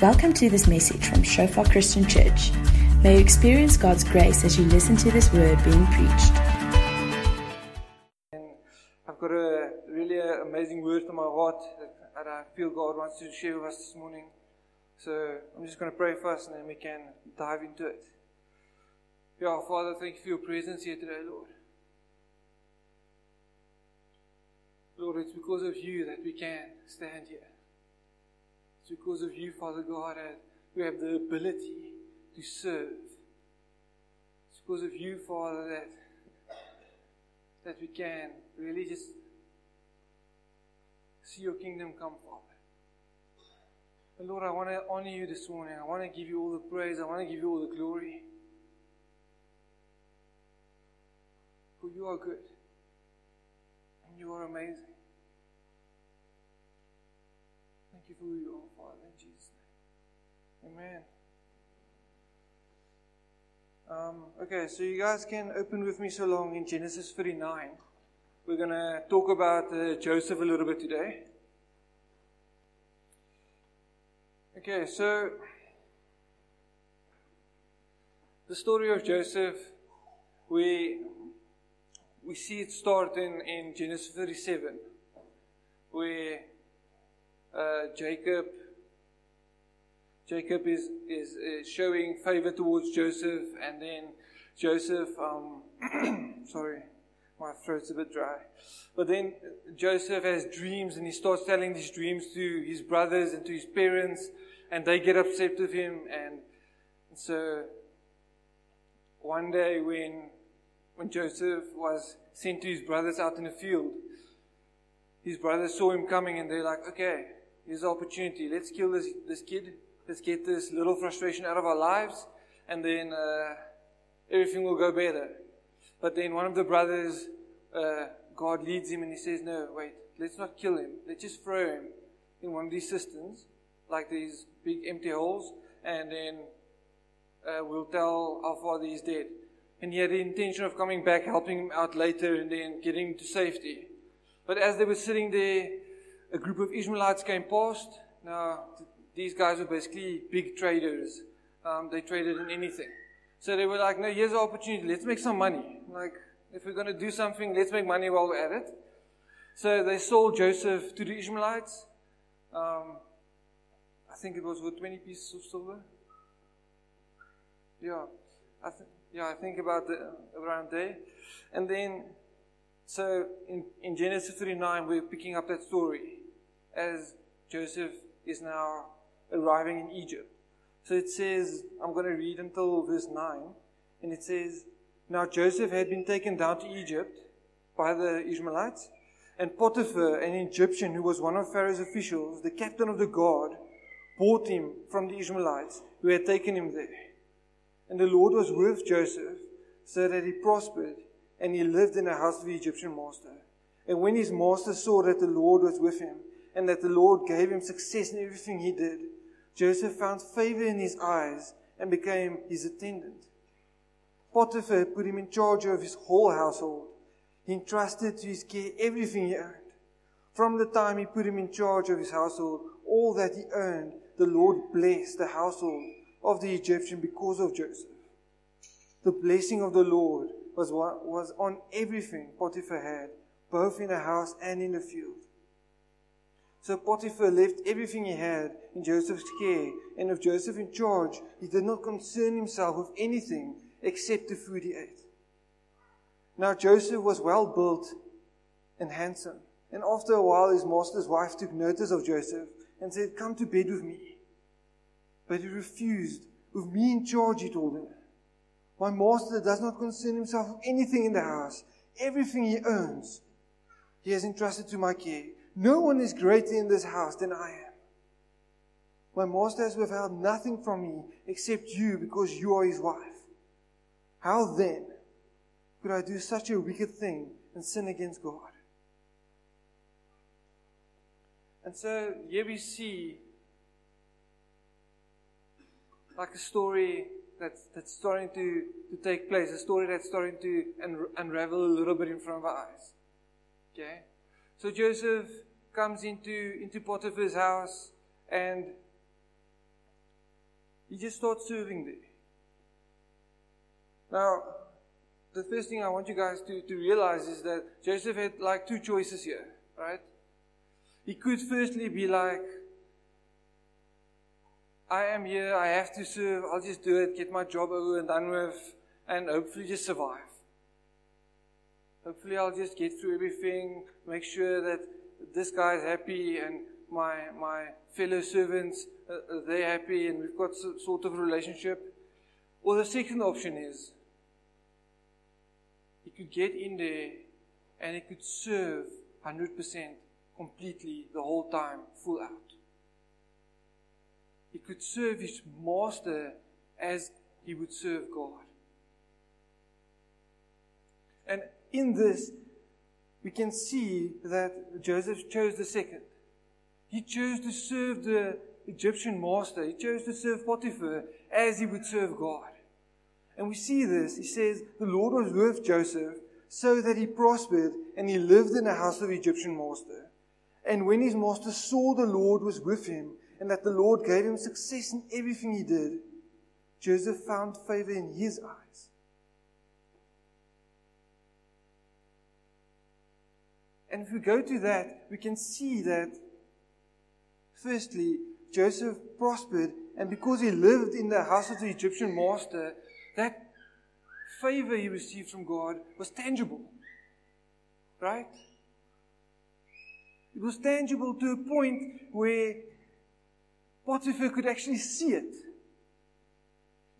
Welcome to this message from Shofar Christian Church. May you experience God's grace as you listen to this word being preached. And I've got a really amazing word from my heart that I feel God wants to share with us this morning. So I'm just going to pray first and then we can dive into it. Yeah, Father, thank you for your presence here today, Lord. Lord, it's because of you that we can stand here. It's because of you, Father God, that we have the ability to serve. It's because of you, Father, that that we can really just see your kingdom come, Father. And Lord, I want to honor you this morning. I want to give you all the praise. I want to give you all the glory. For you are good. And you are amazing. Thank you for who you are, Father, in Jesus' name. Amen. Um, okay, so you guys can open with me so long in Genesis 39. We're going to talk about uh, Joseph a little bit today. Okay, so the story of Joseph, we we see it start in, in Genesis 37, where uh, Jacob Jacob is, is, is showing favor towards Joseph, and then Joseph, um, sorry, my throat's a bit dry. But then Joseph has dreams, and he starts telling these dreams to his brothers and to his parents, and they get upset with him. And so one day, when when Joseph was sent to his brothers out in the field, his brothers saw him coming, and they're like, "Okay, here's the opportunity. Let's kill this this kid." Let's get this little frustration out of our lives, and then uh, everything will go better. But then one of the brothers, uh, God leads him and he says, No, wait, let's not kill him. Let's just throw him in one of these cisterns, like these big empty holes, and then uh, we'll tell our father he's dead. And he had the intention of coming back, helping him out later, and then getting him to safety. But as they were sitting there, a group of Ishmaelites came past. Now, these guys were basically big traders. Um, they traded in anything. So they were like, no, here's the opportunity. Let's make some money. Like, if we're going to do something, let's make money while we're at it. So they sold Joseph to the Ishmaelites. Um, I think it was for 20 pieces of silver. Yeah. I th- yeah, I think about the, around there. And then, so in, in Genesis 39, we're picking up that story as Joseph is now arriving in Egypt. So it says, I'm going to read until verse 9, and it says, Now Joseph had been taken down to Egypt by the Ishmaelites, and Potiphar, an Egyptian who was one of Pharaoh's officials, the captain of the guard, bought him from the Ishmaelites who had taken him there. And the Lord was with Joseph, so that he prospered, and he lived in the house of the Egyptian master. And when his master saw that the Lord was with him, and that the Lord gave him success in everything he did, Joseph found favor in his eyes and became his attendant. Potiphar put him in charge of his whole household. He entrusted to his care everything he earned. From the time he put him in charge of his household, all that he earned, the Lord blessed the household of the Egyptian because of Joseph. The blessing of the Lord was, was on everything Potiphar had, both in the house and in the field. So Potiphar left everything he had in Joseph's care, and with Joseph in charge, he did not concern himself with anything except the food he ate. Now Joseph was well built and handsome, and after a while his master's wife took notice of Joseph and said, Come to bed with me. But he refused. With me in charge, he told her. My master does not concern himself with anything in the house. Everything he earns, he has entrusted to my care. No one is greater in this house than I am. My master has withheld nothing from me except you because you are his wife. How then could I do such a wicked thing and sin against God? And so here we see like a story that's, that's starting to, to take place, a story that's starting to un- unravel a little bit in front of our eyes. Okay? So Joseph comes into, into Potiphar's house and he just starts serving there. Now, the first thing I want you guys to, to realize is that Joseph had like two choices here, right? He could firstly be like, I am here, I have to serve, I'll just do it, get my job over and done with, and hopefully just survive. Hopefully I'll just get through everything, make sure that this guy's happy and my, my fellow servants, uh, they're happy and we've got some sort of relationship. Or the second option is, he could get in there and he could serve 100% completely the whole time, full out. He could serve his master as he would serve God. And in this, we can see that Joseph chose the second. He chose to serve the Egyptian master. He chose to serve Potiphar as he would serve God. And we see this. He says, The Lord was with Joseph so that he prospered and he lived in the house of the Egyptian master. And when his master saw the Lord was with him and that the Lord gave him success in everything he did, Joseph found favor in his eyes. And if we go to that, we can see that, firstly, Joseph prospered, and because he lived in the house of the Egyptian master, that favor he received from God was tangible. Right? It was tangible to a point where Potiphar could actually see it.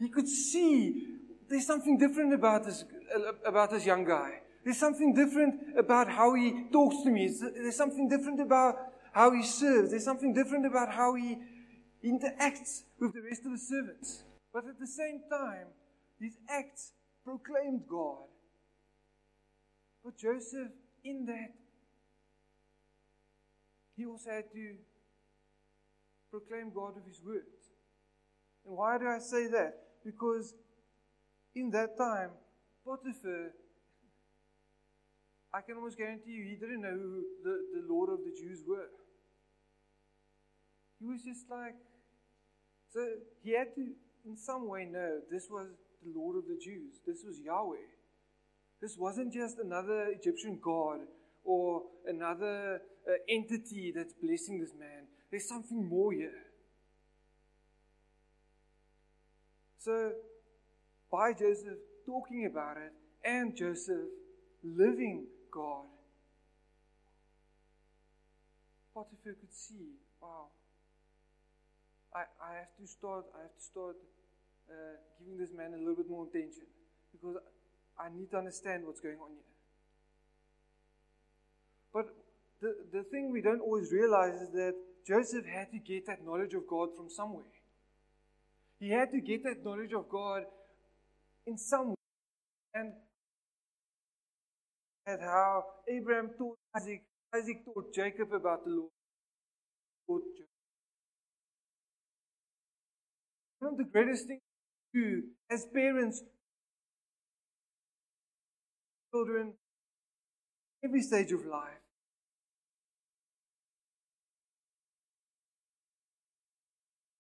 He could see there's something different about this, about this young guy. There's something different about how he talks to me. There's something different about how he serves. There's something different about how he interacts with the rest of the servants. But at the same time, his acts proclaimed God. But Joseph, in that, he also had to proclaim God with his words. And why do I say that? Because in that time, Potiphar, I can almost guarantee you, he didn't know who the, the Lord of the Jews were. He was just like, so he had to, in some way, know this was the Lord of the Jews. This was Yahweh. This wasn't just another Egyptian god or another uh, entity that's blessing this man. There's something more here. So, by Joseph talking about it and Joseph living God, Potiphar could see, wow, I, I have to start, I have to start uh, giving this man a little bit more attention because I need to understand what's going on here. But the, the thing we don't always realize is that Joseph had to get that knowledge of God from somewhere. He had to get that knowledge of God in some way. And at how Abraham taught Isaac, Isaac taught Jacob about the Lord. One of the greatest things to do as parents, children, every stage of life,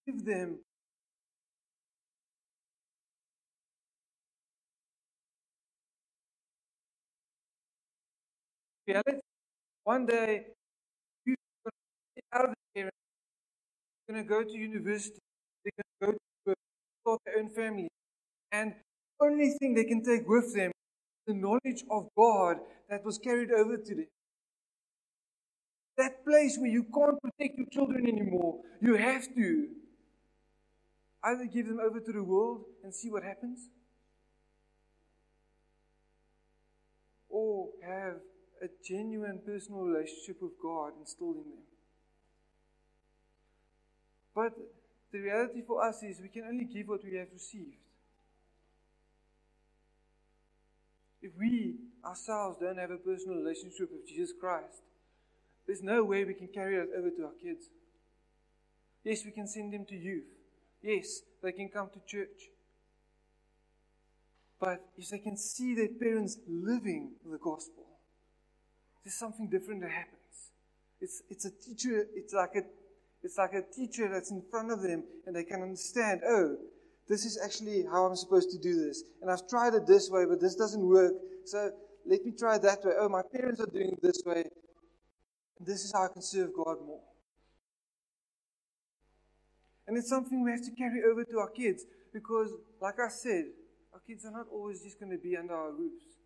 give them reality. One day, you're going to get out of the area, you're going to go to university, they're going to go to work, start their own family, and the only thing they can take with them is the knowledge of God that was carried over to them. That place where you can't protect your children anymore, you have to either give them over to the world and see what happens, or have a genuine personal relationship with God instilled in them. But the reality for us is we can only give what we have received. If we ourselves don't have a personal relationship with Jesus Christ, there's no way we can carry that over to our kids. Yes, we can send them to youth. Yes, they can come to church. But if they can see their parents living the gospel, there's something different that happens. It's, it's a teacher, it's like a, It's like a teacher that's in front of them and they can understand, oh, this is actually how I'm supposed to do this. And I've tried it this way, but this doesn't work. So let me try that way. Oh, my parents are doing it this way. This is how I can serve God more. And it's something we have to carry over to our kids because, like I said, our kids are not always just going to be under our roofs.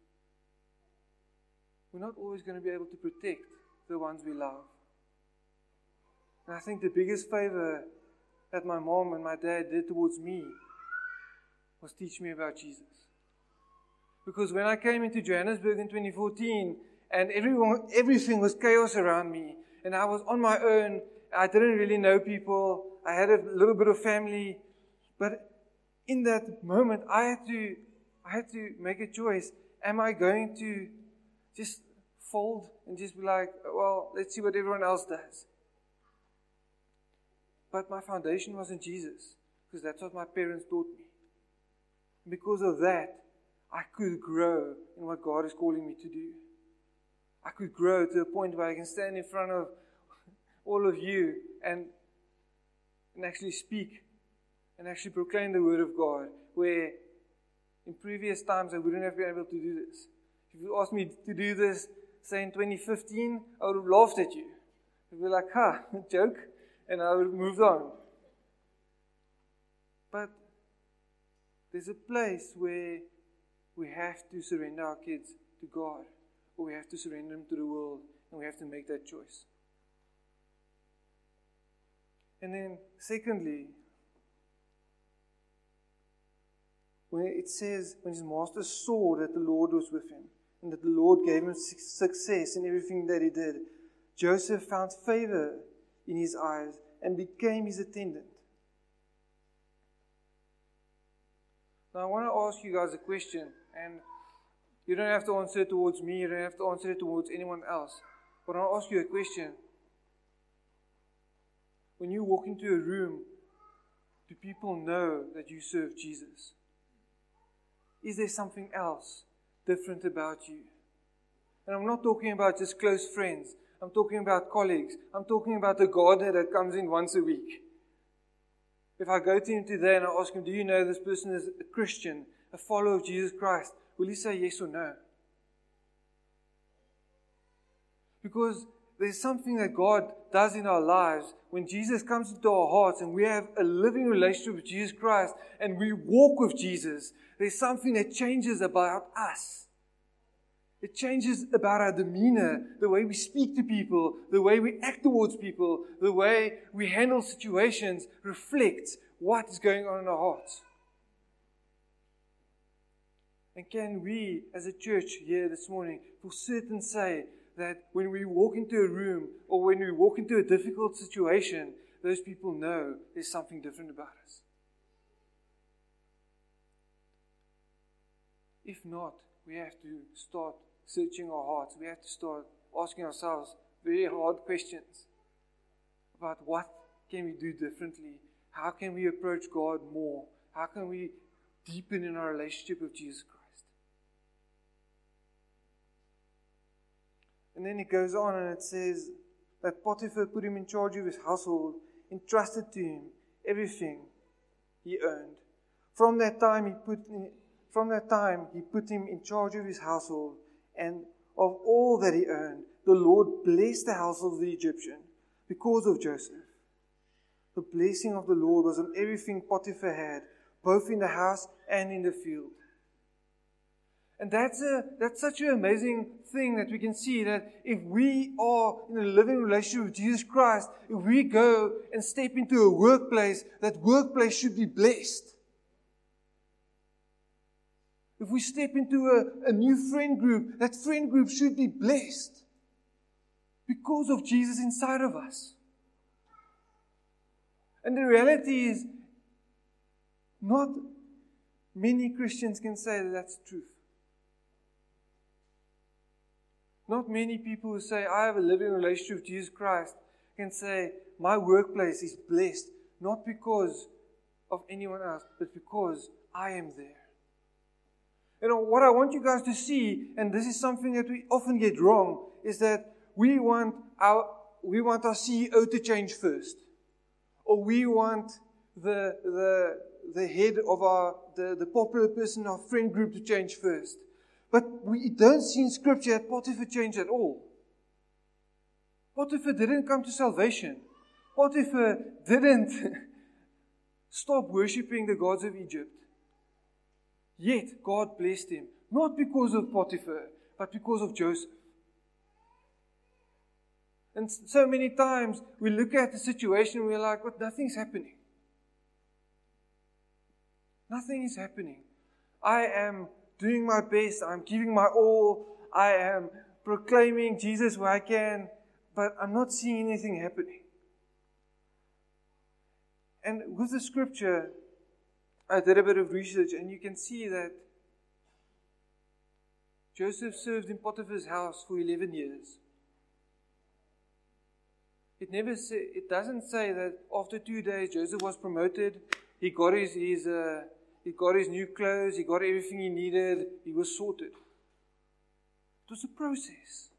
We're not always going to be able to protect the ones we love. And I think the biggest favor that my mom and my dad did towards me was teach me about Jesus. Because when I came into Johannesburg in 2014 and everyone, everything was chaos around me and I was on my own, I didn't really know people, I had a little bit of family, but in that moment I had to, I had to make a choice. Am I going to just fold and just be like, well, let's see what everyone else does? But my foundation was in Jesus because that's what my parents taught me. Because of that, I could grow in what God is calling me to do. I could grow to a point where I can stand in front of all of you and, and actually speak and actually proclaim the word of God. Where in previous times I wouldn't have been able to do this. If you asked me to do this, say in 2015, I would have laughed at you. You'd be like, ha, joke, and I would have moved on. But there's a place where we have to surrender our kids to God, or we have to surrender them to the world, and we have to make that choice. And then, secondly, when it says, when his master saw that the Lord was with him, and that the Lord gave him success in everything that he did, Joseph found favor in his eyes and became his attendant. Now, I want to ask you guys a question, and you don't have to answer it towards me, you don't have to answer it towards anyone else. But I'll ask you a question. When you walk into a room, do people know that you serve Jesus? Is there something else different about you? And I'm not talking about just close friends. I'm talking about colleagues. I'm talking about the gardener that comes in once a week. If I go to him today and I ask him, Do you know this person is a Christian, a follower of Jesus Christ? Will he say yes or no? Because there's something that God does in our lives when Jesus comes into our hearts and we have a living relationship with Jesus Christ and we walk with Jesus. There's something that changes about us. It changes about our demeanor, the way we speak to people, the way we act towards people, the way we handle situations reflects what is going on in our hearts. And can we, as a church here this morning, for certain say that when we walk into a room or when we walk into a difficult situation, those people know there's something different about us? If not, we have to start searching our hearts, we have to start asking ourselves very hard questions about what can we do differently? How can we approach God more? How can we deepen in our relationship with Jesus Christ? And then it goes on and it says that Potiphar put him in charge of his household, entrusted to him everything he earned. From that time he put from that time he put him in charge of his household and of all that he earned, the Lord blessed the house of the Egyptian because of Joseph. The blessing of the Lord was on everything Potiphar had, both in the house and in the field. And that's, a, that's such an amazing thing that we can see that if we are in a living relationship with Jesus Christ, if we go and step into a workplace, that workplace should be blessed. If we step into a, a new friend group, that friend group should be blessed because of Jesus inside of us. And the reality is, not many Christians can say that that's truth. Not many people who say, I have a living relationship with Jesus Christ, can say, My workplace is blessed, not because of anyone else, but because I am there. You know, what I want you guys to see, and this is something that we often get wrong, is that we want our, we want our CEO to change first. or we want the, the, the head of our, the, the popular person our friend group to change first. But we don't see in scripture that Potiphar changed at all. Potiphar didn't come to salvation. Potiphar didn't stop worshipping the gods of Egypt. Yet God blessed him, not because of Potiphar, but because of Joseph. And so many times we look at the situation and we're like, but nothing's happening. Nothing is happening. I am doing my best. I'm giving my all. I am proclaiming Jesus where I can, but I'm not seeing anything happening. And with the scripture, I did a bit of research, and you can see that Joseph served in Potiphar's house for 11 years. It never say, it doesn't say that after two days Joseph was promoted. He got his, his uh, he got his new clothes. He got everything he needed. He was sorted. It was a process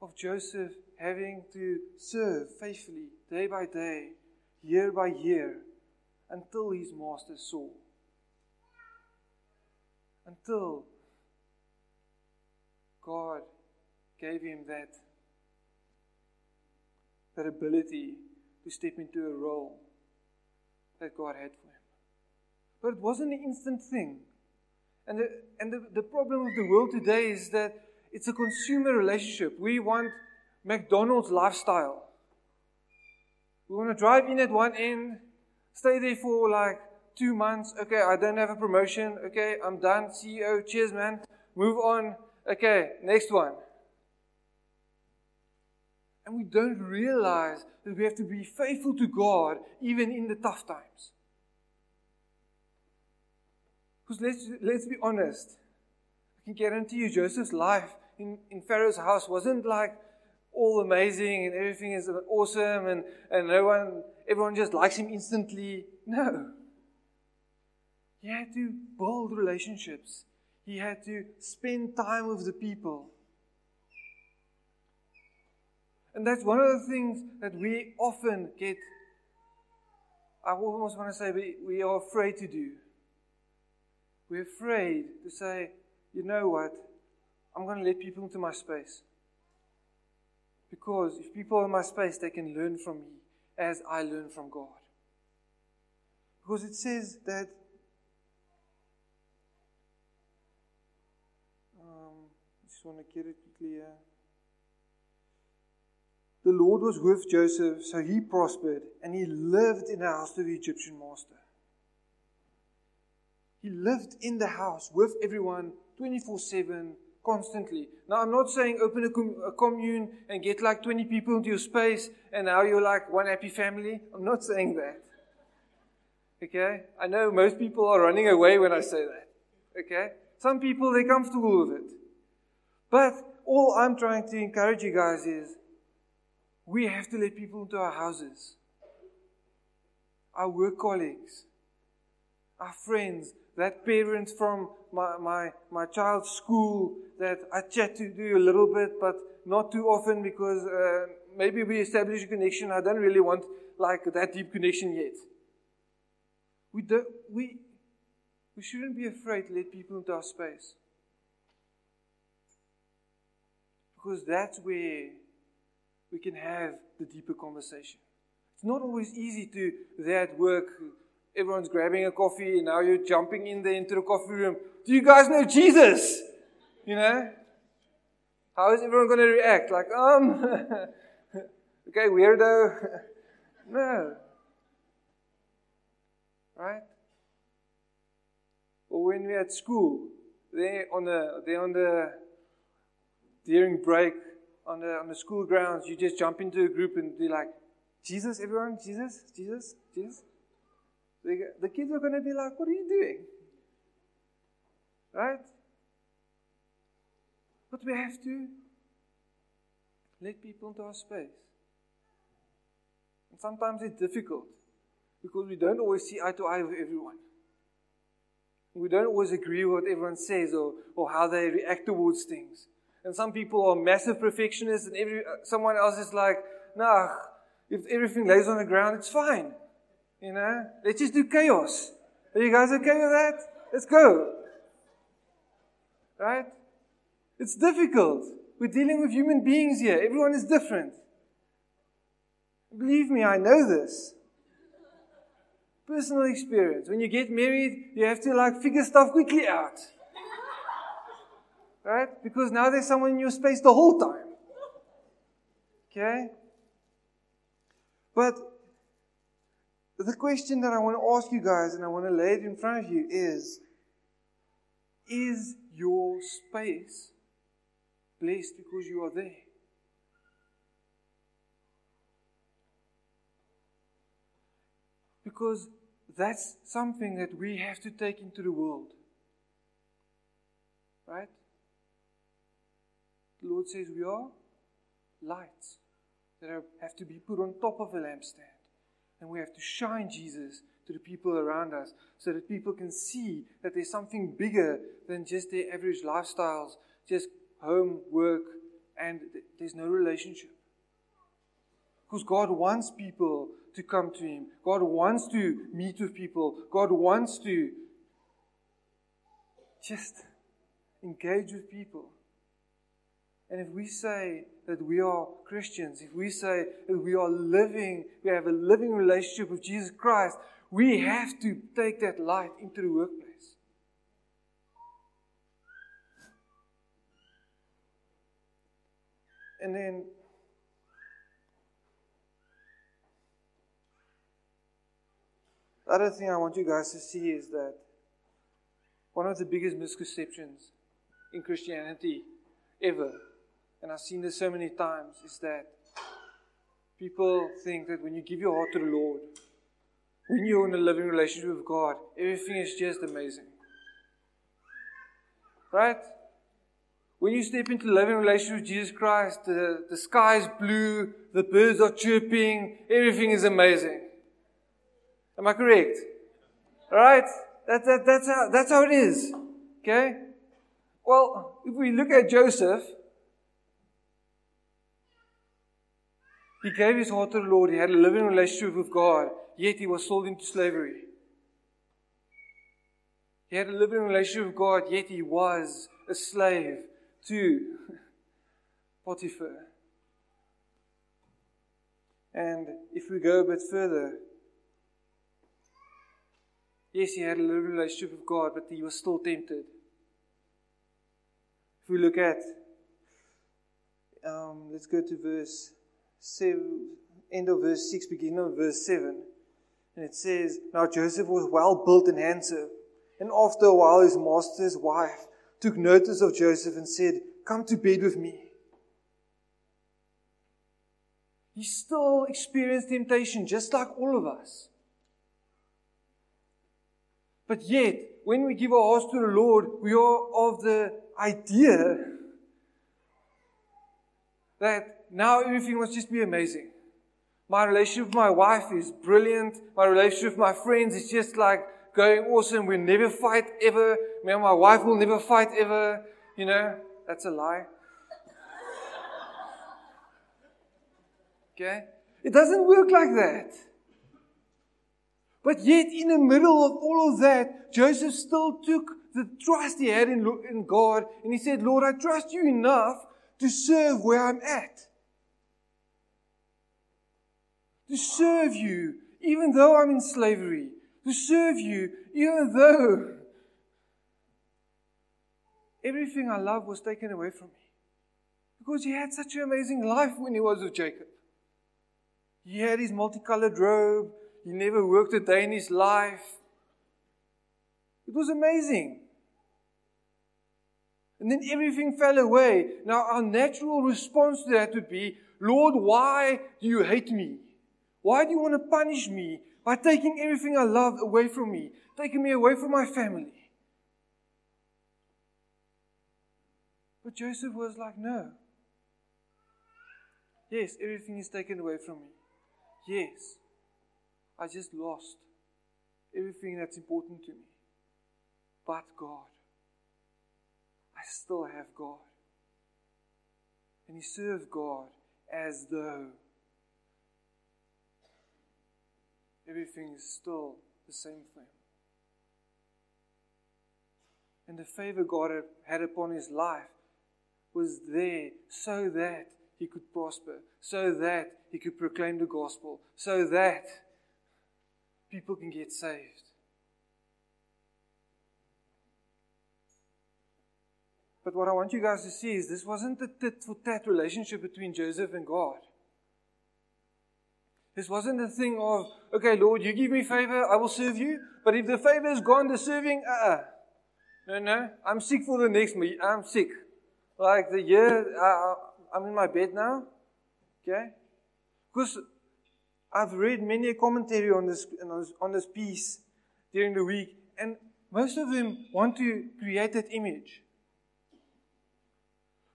of Joseph having to serve faithfully day by day, year by year, until his master saw. Until God gave him that that ability to step into a role that God had for him. But it wasn't an instant thing. And the, and the, the problem of the world today is that it's a consumer relationship. We want McDonald's lifestyle. We want to drive in at one end, stay there for like two months. Okay, I don't have a promotion. Okay, I'm done. CEO, cheers, man. Move on. Okay, next one. And we don't realize that we have to be faithful to God even in the tough times. Because let's, let's be honest. I can guarantee you, Joseph's life in, in Pharaoh's house wasn't like all amazing and everything is awesome and, and no one, everyone just likes him instantly. No. He had to build relationships. He had to spend time with the people. And that's one of the things that we often get, I almost want to say, we, we are afraid to do. We're afraid to say, you know what? I'm going to let people into my space. Because if people are in my space, they can learn from me as I learn from God. Because it says that um, I just want to get it clear. The Lord was with Joseph, so he prospered, and he lived in the house of the Egyptian master. He lived in the house with everyone 24 7, constantly. Now, I'm not saying open a, com- a, commune and get like 20 people into your space and now you're like one happy family. I'm not saying that. Okay? I know most people are running away when I say that. Okay? Some people, they're comfortable with it. But all I'm trying to encourage you guys is we have to let people into our houses, our work colleagues, our friends, that parent from my, my, my child's school that I chat to do a little bit, but not too often because uh, maybe we establish a connection. I don't really want like that deep connection yet. We, don't, we, we shouldn't be afraid to let people into our space. Because that's where we can have the deeper conversation. It's not always easy to, there at work, everyone's grabbing a coffee, and now you're jumping in there into the coffee room. Do you guys know Jesus? You know? How is everyone going to react? Like, um, okay, weirdo. no. Right? Or when we're at school, they on the they on the during break, on the on the school grounds, you just jump into a group and be like, Jesus, everyone, Jesus, Jesus, Jesus. The, kids are going to be like, What are you doing? Right? But we have to let people into our space. And sometimes it's difficult because we don't always see eye to eye with everyone. We don't always agree with what everyone says or, or how they react towards things. And some people are massive perfectionists, and every, uh, someone else is like, nah, If everything lays on the ground, it's fine. You know? Let's just do chaos. Are you guys okay with that? Let's go. Right? It's difficult. We're dealing with human beings here. Everyone is different. Believe me, I know this. Personal experience. When you get married, you have to like figure stuff quickly out. Right? Because now there's someone in your space the whole time. Okay? But the question that I want to ask you guys, and I want to lay it in front of you, is Is your space blessed because you are there? Because that's something that we have to take into the world. Right? The Lord says we are lights that have to be put on top of a lampstand. And we have to shine Jesus to the people around us so that people can see that there's something bigger than just their average lifestyles, just home, work, and there's no relationship. Because God wants people to come to Him. God wants to meet with people. God wants to just engage with people. And if we say that we are Christians, if we say that we are living, we have a living relationship with Jesus Christ, we have to take that light into the workplace. And then the other thing I want you guys to see is that one of the biggest misconceptions in Christianity ever and I've seen this so many times, is that people think that when you give your heart to the Lord, when you're in a living relationship with God, everything is just amazing. Right? When you step into a living relationship with Jesus Christ, the, the sky is blue, the birds are chirping, everything is amazing. Am I correct? Alright? That, that, that's, how, that's how it is. Okay? Well, if we look at Joseph, He gave his heart to the Lord. He had a living relationship with God, yet he was sold into slavery. He had a living relationship with God, yet he was a slave to Potiphar. And if we go a bit further, yes, he had a living relationship with God, but he was still tempted. If we look at, um, let's go to verse seven, end of verse 6, beginning of verse 7. And it says, Now Joseph was well built and handsome. And after a while, his master's wife took notice of Joseph and said, Come to bed with me. He still experienced temptation, just like all of us. But yet, when we give our hearts to the Lord, we are of the idea that now everything must just be amazing. My relationship with my wife is brilliant. My relationship with my friends is just like going awesome. We never fight ever. Me and my wife will never fight ever. You know, that's a lie. Okay? It doesn't work like that. But yet, in the middle of all of that, Joseph still took the trust he had in, in God and he said, Lord, I trust you enough to serve where I'm at to serve you, even though I'm in slavery, to serve you, even though everything I love was taken away from me. Because he had such an amazing life when he was with Jacob. He had his multicolored robe, he never worked a day in his life. It was amazing. And then everything fell away. Now, our natural response to that would be, Lord, why do you hate me? Why do you want to punish me by taking everything I love away from me, taking me away from my family? But Joseph was like, No. Yes, everything is taken away from me. Yes, I just lost everything that's important to me. But God, I still have God. And he served God as though everything is still the same for him. And the favor God had upon his life was there so that he could prosper, so that he could proclaim the gospel, so that people can get saved. But what I want you guys to see is this wasn't a tit for tat relationship between Joseph and God. This wasn't a thing of, okay, Lord, you give me favor, I will serve you. But if the favor is gone, the serving, uh uh No, no. I'm sick for the next meet. I'm sick. Like the year, I'm in my bed now. Okay? Because I've read many a commentary on this, on this piece during the week, and most of them want to create that image.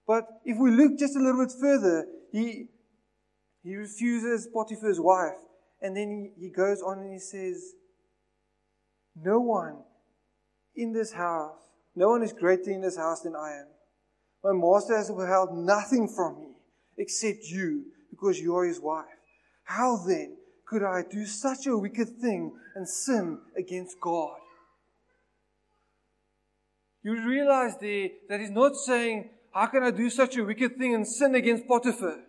But if we look just a little bit further, he, he refuses Potiphar's wife. And then he, he goes on and he says, No one in this house, no one is greater in this house than I am. My master has withheld nothing from me except you, because you are his wife. How then could I do such a wicked thing and sin against God? You realize there that he's not saying, How can I do such a wicked thing and sin against Potiphar?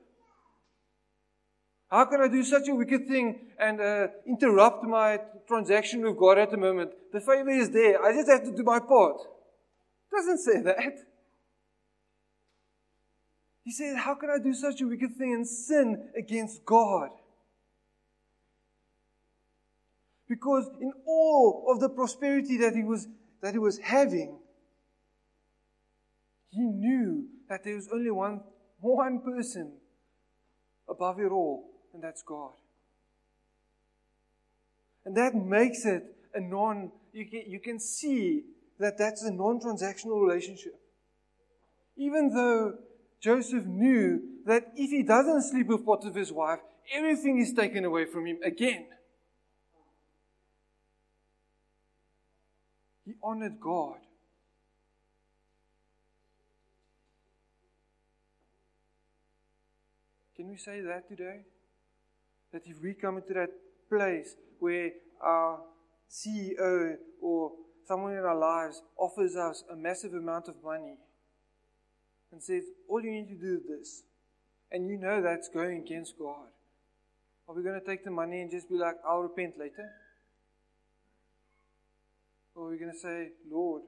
How can I do such a wicked thing and uh, interrupt my transaction with God at the moment? The favor is there. I just have to do my part. Doesn't say that. He says, How can I do such a wicked thing and sin against God? Because in all of the prosperity that he was, that he was having, he knew that there was only one, one person above it all, and that's God. And that makes it a non, you can, you can see that that's a non transactional relationship. Even though Joseph knew that if he doesn't sleep with Potiphar's wife, everything is taken away from him again. He honored God. Can we say that today? That if we come into that place where our CEO or someone in our lives offers us a massive amount of money and says, All you need to do is this, and you know that's going against God, are we going to take the money and just be like, I'll repent later? Or are we going to say, Lord,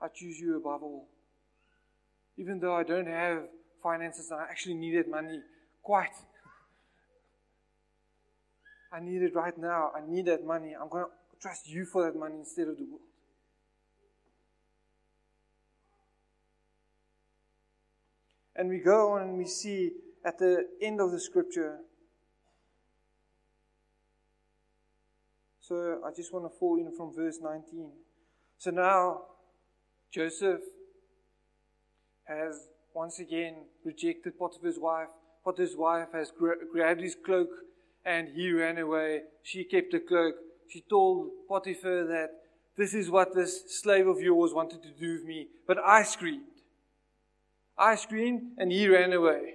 I choose you above all? Even though I don't have finances and I actually needed money quite I need it right now. I need that money. I'm going to trust you for that money instead of the world. And we go on and we see at the end of the scripture. So I just want to fall in from verse 19. So now Joseph has once again rejected Potiphar's wife. Potiphar's wife has gra- grabbed his cloak and he ran away. She kept the cloak. She told Potiphar that this is what this slave of yours wanted to do with me. But I screamed. I screamed and he ran away.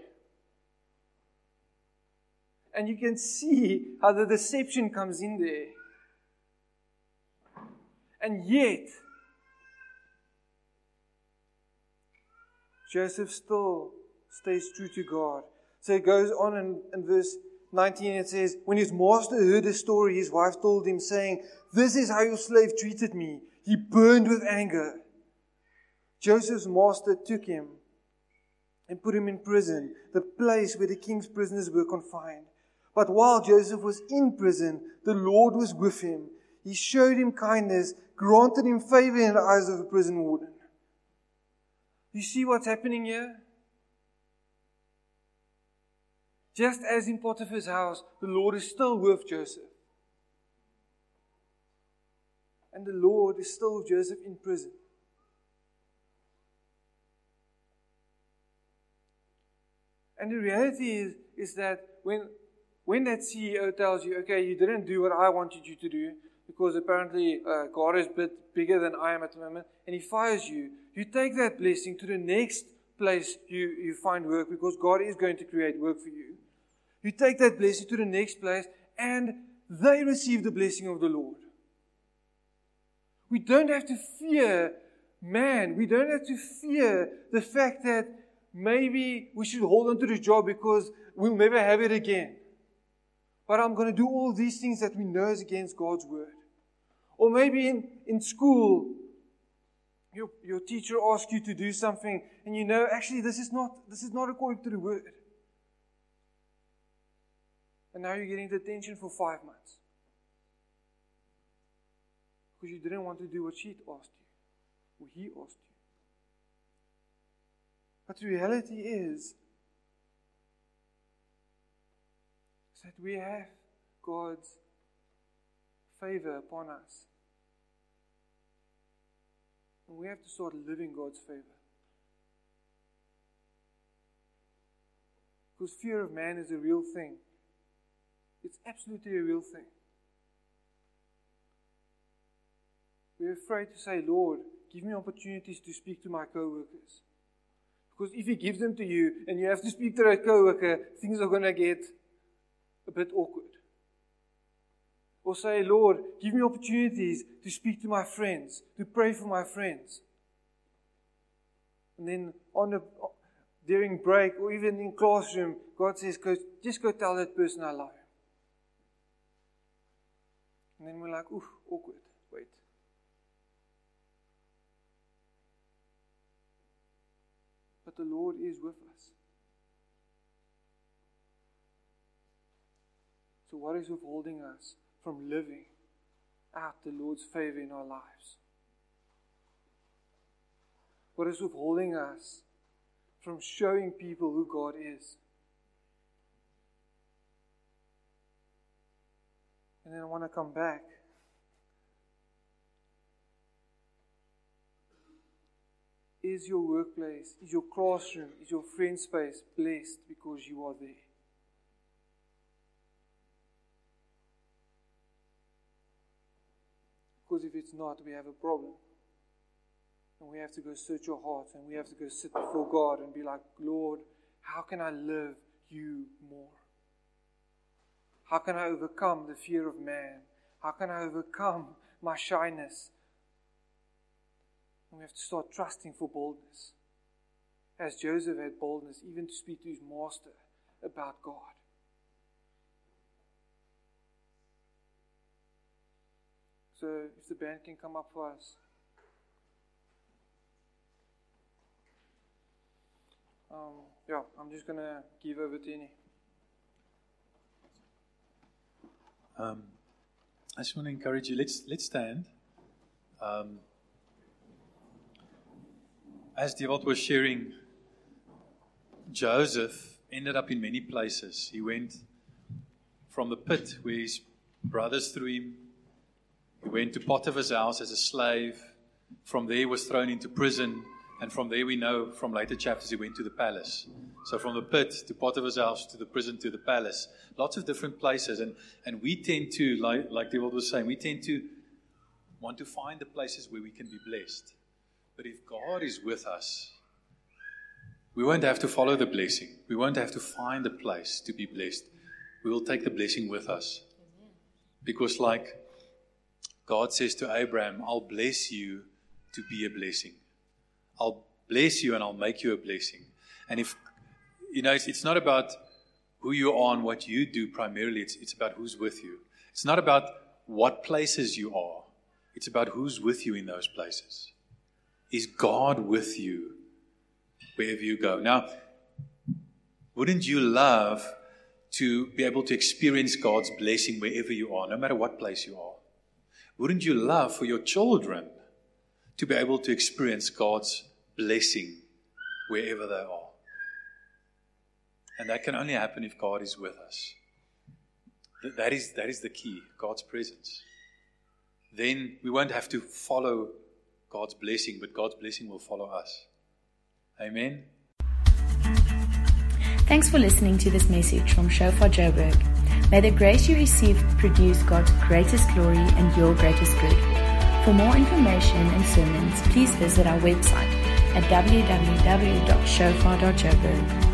And you can see how the deception comes in there. And yet, Joseph still stays true to God. So it goes on in, in verse 19 it says, When his master heard the story, his wife told him, saying, This is how your slave treated me. He burned with anger. Joseph's master took him and put him in prison, the place where the king's prisoners were confined. But while Joseph was in prison, the Lord was with him. He showed him kindness, granted him favor in the eyes of the prison warden. You see what's happening here? Just as in Potiphar's house, the Lord is still with Joseph. And the Lord is still with Joseph in prison. And the reality is, is that when, when that CEO tells you, okay, you didn't do what I wanted you to do, because apparently uh, God is a bit bigger than I am at the moment, and He fires you, you take that blessing to the next place you, you find work because God is going to create work for you. You take that blessing to the next place, and they receive the blessing of the Lord. We don't have to fear man. We don't have to fear the fact that maybe we should hold on to the job because we'll never have it again. But I'm going to do all these things that we know is against God's word. Or maybe in, in school, your, your teacher asks you to do something and you know, actually, this is not, this is not according to the word. And now you're getting detention for five months. Because you didn't want to do what she asked you, or he asked you. But the reality is, that we have God's favor upon us. And we have to start living God's favor. Because fear of man is a real thing. It's absolutely a real thing. We're afraid to say, Lord, give me opportunities to speak to my co-workers. Because if He gives them to you and you have to speak to that co-worker, things are going to get a bit awkward. Or say, Lord, give me opportunities to speak to my friends, to pray for my friends. And then on a, during break or even in classroom, God says, go, just go tell that person I love him. And then we're like, oof, awkward. Wait. But the Lord is with us. So, what is withholding us from living out the Lord's favor in our lives? What is withholding us from showing people who God is? And then I want to come back. Is your workplace, is your classroom, is your friend space blessed because you are there? Because if it's not, we have a problem. And we have to go search your heart and we have to go sit before God and be like, Lord, how can I love you more? How can I overcome the fear of man? How can I overcome my shyness? And we have to start trusting for boldness. As Joseph had boldness, even to speak to his master about God. So, if the band can come up for us. Um, yeah, I'm just going to give over to Tini. Um, I just want to encourage you. Let's let's stand. Um, as Dewald was sharing, Joseph ended up in many places. He went from the pit where his brothers threw him. He went to Potiphar's house as a slave. From there, he was thrown into prison. And from there, we know from later chapters, he went to the palace. So from the pit to Potiphar's house to the prison to the palace, lots of different places. And, and we tend to, like, like Dewald was saying, we tend to want to find the places where we can be blessed. But if God is with us, we won't have to follow the blessing. We won't have to find a place to be blessed. We will take the blessing with us. Because, like God says to Abraham, I'll bless you to be a blessing. I'll bless you and I'll make you a blessing. And if, you know, it's, it's not about who you are and what you do primarily, it's, it's about who's with you. It's not about what places you are, it's about who's with you in those places. Is God with you wherever you go? Now, wouldn't you love to be able to experience God's blessing wherever you are, no matter what place you are? Wouldn't you love for your children to be able to experience God's blessing wherever they are? And that can only happen if God is with us. That is, that is the key God's presence. Then we won't have to follow God's blessing, but God's blessing will follow us. Amen. Thanks for listening to this message from Shofar Joburg. May the grace you receive produce God's greatest glory and your greatest good. For more information and sermons, please visit our website at www.shofar.joburg.